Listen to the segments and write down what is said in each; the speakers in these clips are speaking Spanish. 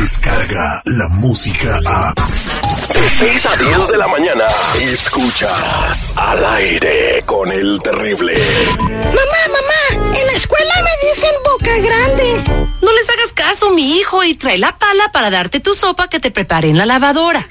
Llega la música a... De 6 a 10 de la mañana. Escuchas al aire con el terrible. Mamá, mamá, en la escuela me dicen boca grande. No les hagas caso, mi hijo, y trae la pala para darte tu sopa que te preparé en la lavadora.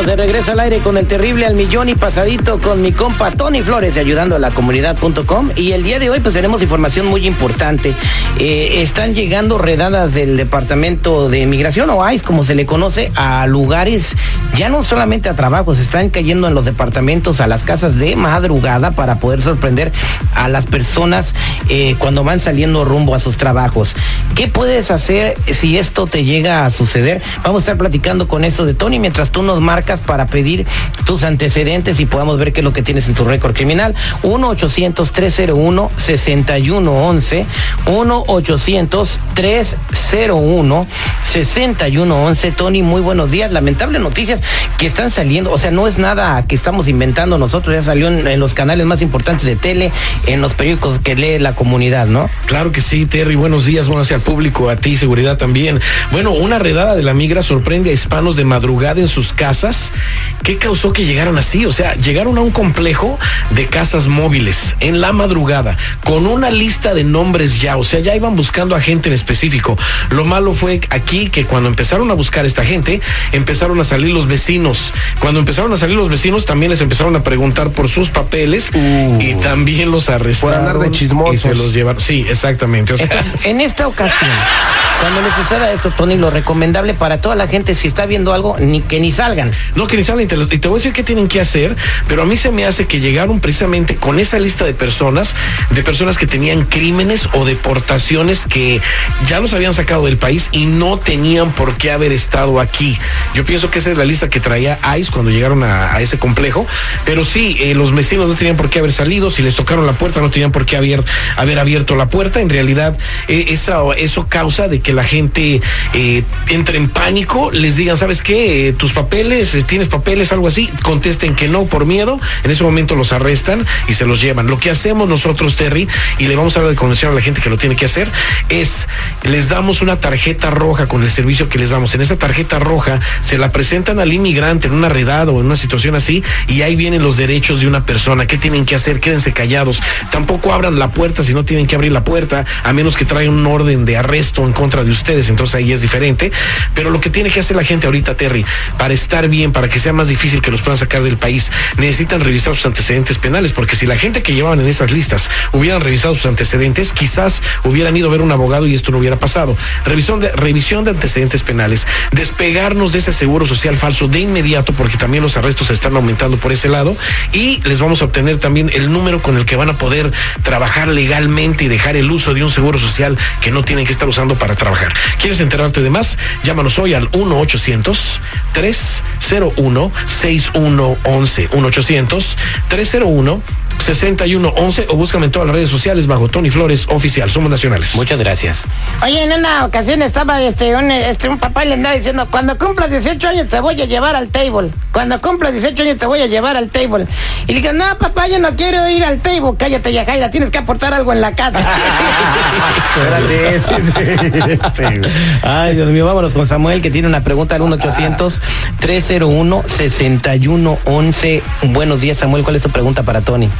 Estamos de regreso al aire con el terrible al millón y pasadito con mi compa Tony Flores de ayudando a la comunidad.com y el día de hoy pues tenemos información muy importante. Eh, están llegando redadas del departamento de migración o ICE como se le conoce a lugares ya no solamente a trabajos, están cayendo en los departamentos a las casas de madrugada para poder sorprender a las personas eh, cuando van saliendo rumbo a sus trabajos. ¿Qué puedes hacer si esto te llega a suceder? Vamos a estar platicando con esto de Tony mientras tú nos marcas para pedir tus antecedentes y podamos ver qué es lo que tienes en tu récord criminal. 1-800-301-6111. 1-800-301-6111. Tony, muy buenos días. Lamentables noticias que están saliendo. O sea, no es nada que estamos inventando nosotros. Ya salió en, los canales más importantes de tele, en los periódicos que lee la comunidad, ¿no? Claro que sí, Terry. Buenos días, buenos días al público, a ti, seguridad también. Bueno, una redada de la migra sorprende a hispanos de madrugada en sus casas. ¿Qué causó que llegaran así? O sea, llegaron a un complejo de casas móviles en la madrugada con una lista de nombres ya. O sea, ya iban buscando a gente en específico. Lo malo fue aquí que cuando empezaron a buscar a esta gente, empezaron a salir los vecinos. Cuando empezaron a salir los vecinos, también les empezaron a preguntar por sus papeles y también los arrestaron. Por andar de chismosos. Y se los llevaron. Sí, exactamente. O sea, Entonces, en esta ocasión, cuando les suceda esto, Tony, lo recomendable para toda la gente, si está viendo algo, ni que ni salgan. No, que ni salen, y te, voy a decir qué tienen que hacer, pero a mí se me hace que llegaron precisamente con esa lista de personas, de personas que tenían crímenes o deportaciones que ya los habían sacado del país y no tenían por qué haber estado aquí. Yo pienso que esa es la lista que traía ICE cuando llegaron a, ese complejo, pero sí, eh, los vecinos no tenían por qué haber salido, si les tocaron la puerta no tenían por qué haber, haber abierto la puerta. En realidad, eh, eso causa de que la gente eh, entre en pánico, les digan, ¿sabes qué? Eh, tus papeles, eh, tienes papeles, algo así, contesten que no por miedo, en ese momento los arrestan y se los llevan. Lo que hacemos nosotros, Terry, y le vamos a conocer a la gente que lo tiene que hacer, es les damos una tarjeta roja con el servicio que les damos. En esa tarjeta roja se la presentan al inmigrante en una redada o en una situación así, y ahí vienen los derechos de una persona. ¿Qué tienen que hacer? Quédense callados. Tampoco abran la puerta si no tienen que abrir la puerta, a menos que traigan un orden de arresto en contra de ustedes, entonces ahí es diferente. Pero lo que tiene que hacer la gente ahorita, Terry, para estar bien, para que sea más difícil que los puedan sacar del país, necesitan revisar sus antecedentes penales, porque si la gente que llevaban en esas listas hubieran revisado sus antecedentes, quizás hubieran ido a ver un abogado y esto no hubiera pasado. Revisión de, revisión de antecedentes penales, despegarnos de ese seguro social falso de inmediato, porque también los arrestos están aumentando por ese lado, y les vamos a obtener también el número con el que van a poder trabajar legalmente y dejar el uso de un seguro social que no tienen que estar usando para trabajar. ¿Quieres enterarte de más? Llámanos hoy al 1-800-301-6111. 1-800-301. 6111 o búscame en todas las redes sociales bajo Tony Flores Oficial. Somos nacionales. Muchas gracias. Oye, en una ocasión estaba este un, este, un papá y le andaba diciendo, cuando cumplas 18 años te voy a llevar al table. Cuando cumplas 18 años te voy a llevar al table. Y le dije, no, papá, yo no quiero ir al table. Cállate, Yajaira, tienes que aportar algo en la casa. Güey. Ay, Dios mío, vámonos con Samuel que tiene una pregunta al 1-800-301-6111. Buenos días, Samuel. ¿Cuál es tu pregunta para Tony?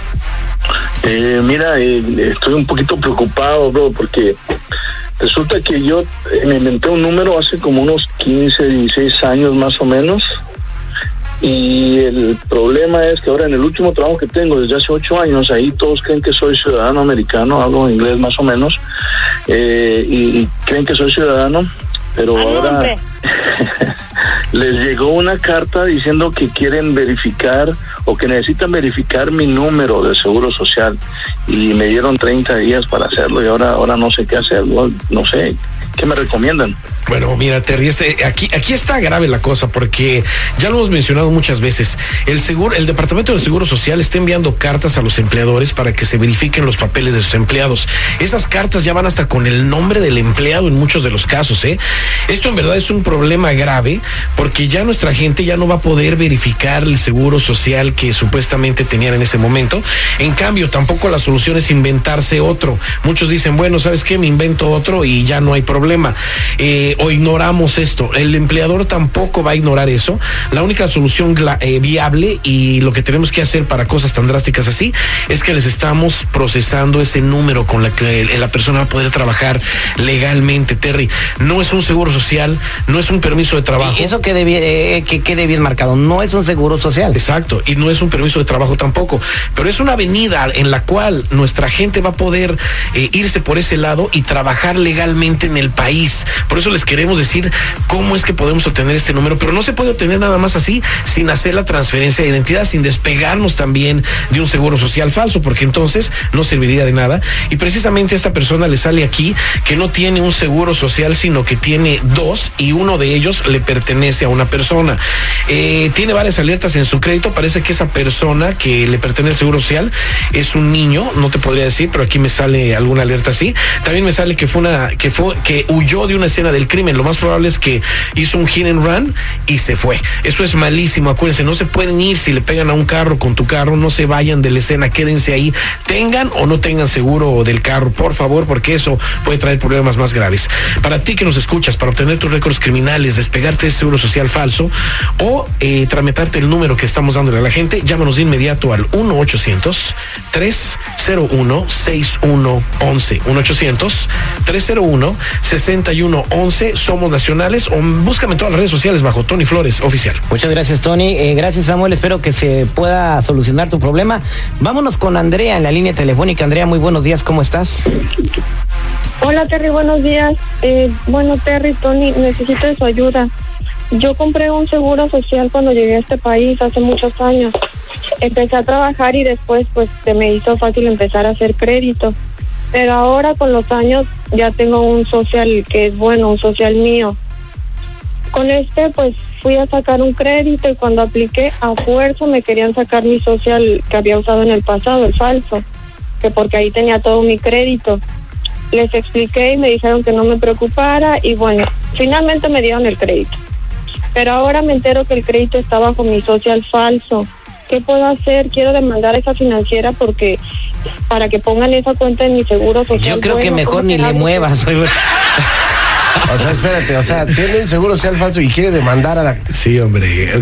Eh, mira, eh, estoy un poquito preocupado, bro, porque resulta que yo eh, me inventé un número hace como unos 15, 16 años más o menos. Y el problema es que ahora en el último trabajo que tengo desde hace ocho años, ahí todos creen que soy ciudadano americano, hablo inglés más o menos, eh, y, y creen que soy ciudadano, pero ahora les llegó una carta diciendo que quieren verificar o que necesitan verificar mi número de seguro social. Y me dieron 30 días para hacerlo y ahora ahora no sé qué hacer, no, no sé ¿Qué me recomiendan? Bueno, mira, Terry, este, aquí, aquí está grave la cosa porque ya lo hemos mencionado muchas veces. El seguro, el Departamento del Seguro Social está enviando cartas a los empleadores para que se verifiquen los papeles de sus empleados. Esas cartas ya van hasta con el nombre del empleado en muchos de los casos, ¿eh? Esto en verdad es un problema grave porque ya nuestra gente ya no va a poder verificar el seguro social que supuestamente tenían en ese momento. En cambio, tampoco la solución es inventarse otro. Muchos dicen, bueno, ¿sabes qué? Me invento otro y ya no hay problema. Eh, o ignoramos esto. El empleador tampoco va a ignorar eso. La única solución eh, viable y lo que tenemos que hacer para cosas tan drásticas así es que les estamos procesando ese número con la que la persona va a poder trabajar legalmente, Terry. No es un seguro social, no es un permiso de trabajo. Y eso quede bien, eh, que quede bien marcado, no es un seguro social. Exacto, y no es un permiso de trabajo tampoco, pero es una avenida en la cual nuestra gente va a poder irse por ese lado y trabajar legalmente en el país. Por eso les queremos decir cómo es que podemos obtener este número, pero no se puede obtener nada más así sin hacer la transferencia de identidad, sin despegarnos también de un seguro social falso, porque entonces no serviría de nada. Y precisamente esta persona le sale aquí que no tiene un seguro social, sino que tiene dos y uno de ellos le pertenece a una persona. Eh, tiene varias alertas en su crédito, parece que esa persona que le pertenece al seguro social es un niño, no te podría decir, pero aquí me sale alguna alerta así. También me sale que fue una, que fue, que huyó de una escena del crimen lo más probable es que hizo un hit and run y se fue. Eso es malísimo, acuérdense, no se pueden ir si le pegan a un carro con tu carro, no se vayan de la escena, quédense ahí, tengan o no tengan seguro del carro, por favor, porque eso puede traer problemas más graves. Para ti que nos escuchas, para obtener tus récords criminales, despegarte de seguro social falso o eh, tramitarte el número que estamos dándole a la gente, llámanos de inmediato al 1-800-301-6111. 1-800-301-6111 somos Nacionales o búscame en todas las redes sociales bajo Tony Flores Oficial. Muchas gracias, Tony. Eh, gracias, Samuel. Espero que se pueda solucionar tu problema. Vámonos con Andrea en la línea telefónica. Andrea, muy buenos días. ¿Cómo estás? Hola, Terry. Buenos días. Eh, bueno, Terry, Tony, necesito de su ayuda. Yo compré un seguro social cuando llegué a este país hace muchos años. Empecé a trabajar y después pues se me hizo fácil empezar a hacer crédito. Pero ahora con los años ya tengo un social que es bueno, un social mío. Con este pues fui a sacar un crédito y cuando apliqué a fuerza me querían sacar mi social que había usado en el pasado, el falso, que porque ahí tenía todo mi crédito. Les expliqué y me dijeron que no me preocupara y bueno, finalmente me dieron el crédito. Pero ahora me entero que el crédito está bajo mi social falso. ¿Qué puedo hacer? Quiero demandar a esa financiera porque para que pongan esa cuenta en mi seguro social. Yo creo que mejor ni le muevas. O sea, espérate, o sea, tiene el seguro social falso y quiere demandar a la. Sí, hombre.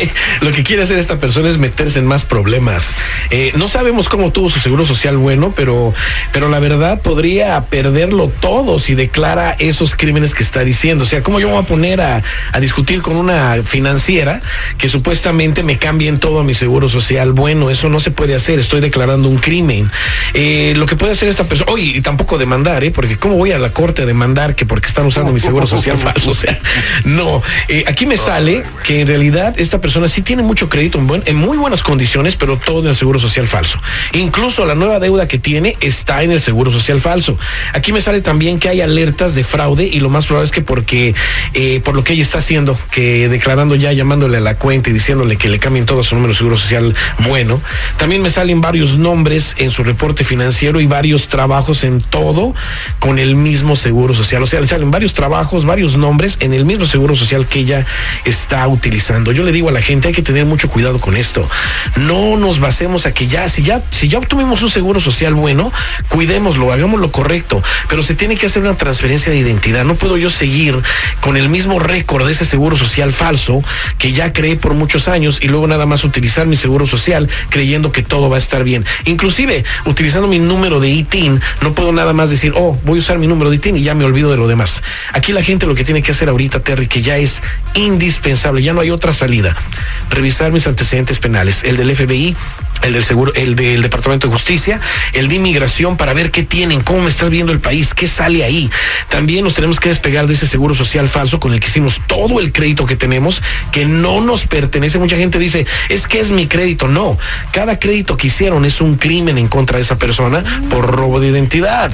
Lo que quiere hacer esta persona es meterse en más problemas. Eh, no sabemos cómo tuvo su seguro social bueno, pero, pero la verdad podría perderlo todo si declara esos crímenes que está diciendo. O sea, ¿cómo yo me voy a poner a, a discutir con una financiera que supuestamente me cambien todo a mi seguro social? Bueno, eso no se puede hacer. Estoy declarando un crimen. Eh, lo que puede hacer esta persona, oye, y tampoco demandar, ¿eh? Porque ¿cómo voy a la corte a demandar que porque están usando mi seguro social falso. O sea, no. Eh, aquí me sale que en realidad esta persona sí tiene mucho crédito en, buen, en muy buenas condiciones, pero todo en el seguro social falso. Incluso la nueva deuda que tiene está en el seguro social falso. Aquí me sale también que hay alertas de fraude y lo más probable es que porque eh, por lo que ella está haciendo, que declarando ya, llamándole a la cuenta y diciéndole que le cambien todo su número de seguro social bueno. También me salen varios nombres en su reporte financiero y varios trabajos en todo con el mismo seguro social. O sea, le salen varios trabajos, varios nombres en el mismo seguro social que ella está utilizando. Yo le digo a la gente, hay que tener mucho cuidado con esto. No nos basemos a que ya, si ya, si ya obtuvimos un seguro social bueno, cuidémoslo, hagamos lo correcto, pero se tiene que hacer una transferencia de identidad. No puedo yo seguir con el mismo récord de ese seguro social falso que ya creé por muchos años y luego nada más utilizar mi seguro social creyendo que todo va a estar bien. Inclusive, utilizando mi número de ITIN, no puedo nada más decir, oh, voy a usar mi número de ITIN y ya me olvido de lo demás. Aquí la gente lo que tiene que hacer ahorita, Terry, que ya es indispensable, ya no hay otra salida. Revisar mis antecedentes penales, el del FBI, el del seguro, el del Departamento de Justicia, el de Inmigración para ver qué tienen, cómo me estás viendo el país, qué sale ahí. También nos tenemos que despegar de ese seguro social falso con el que hicimos todo el crédito que tenemos, que no nos pertenece. Mucha gente dice, es que es mi crédito. No, cada crédito que hicieron es un crimen en contra de esa persona por robo de identidad.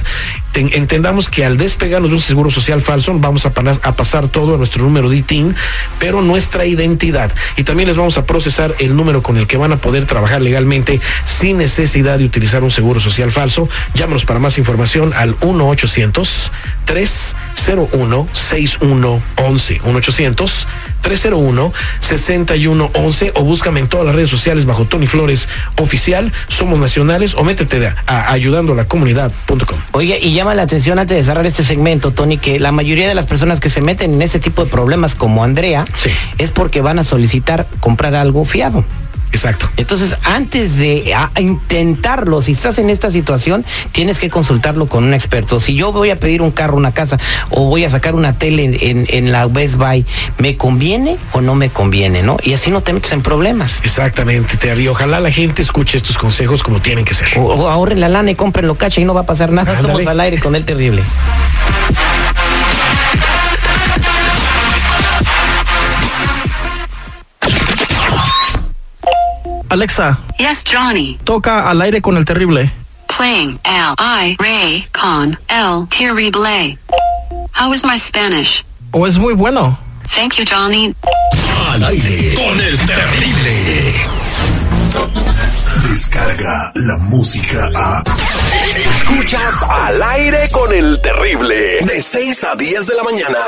Ten- entendamos que al despegarnos de un seguro social falso, vamos a, pasar todo a nuestro número de ITIN, pero nuestra identidad. Y también les vamos a procesar el número con el que van a poder trabajar legalmente sin necesidad de utilizar un seguro social falso. Llámanos para más información al 1-800-301-6111. 1-800-301-6111 o búscame en todas las redes sociales bajo Tony Flores Oficial. Somos nacionales o métete a ayudando a la comunidad.com. Oye, y llama la atención antes de cerrar este segmento, Tony, que la mayoría de las personas que se meten en este tipo de problemas, como Andrea, Sí. es porque van a solicitar comprar algo fiado. Exacto. Entonces, antes de a- intentarlo, si estás en esta situación, tienes que consultarlo con un experto. Si yo voy a pedir un carro, una casa, o voy a sacar una tele en, en- en la Best Buy, ¿me conviene o no me conviene, no? Y así no te metes en problemas. Exactamente, Terry. Ojalá la gente escuche estos consejos como tienen que ser. O, o ahorren la lana y comprenlo cacha y no va a pasar nada. Ándale. Somos al aire con el terrible. Alexa, Yes, Johnny. toca al aire con el terrible. Playing L I Ray con El Terrible. How is my Spanish? ¿O es muy bueno? Thank you, Johnny. Al aire con el terrible. Descarga la música a. Escuchas al aire con el terrible. De 6 a 10 de la mañana.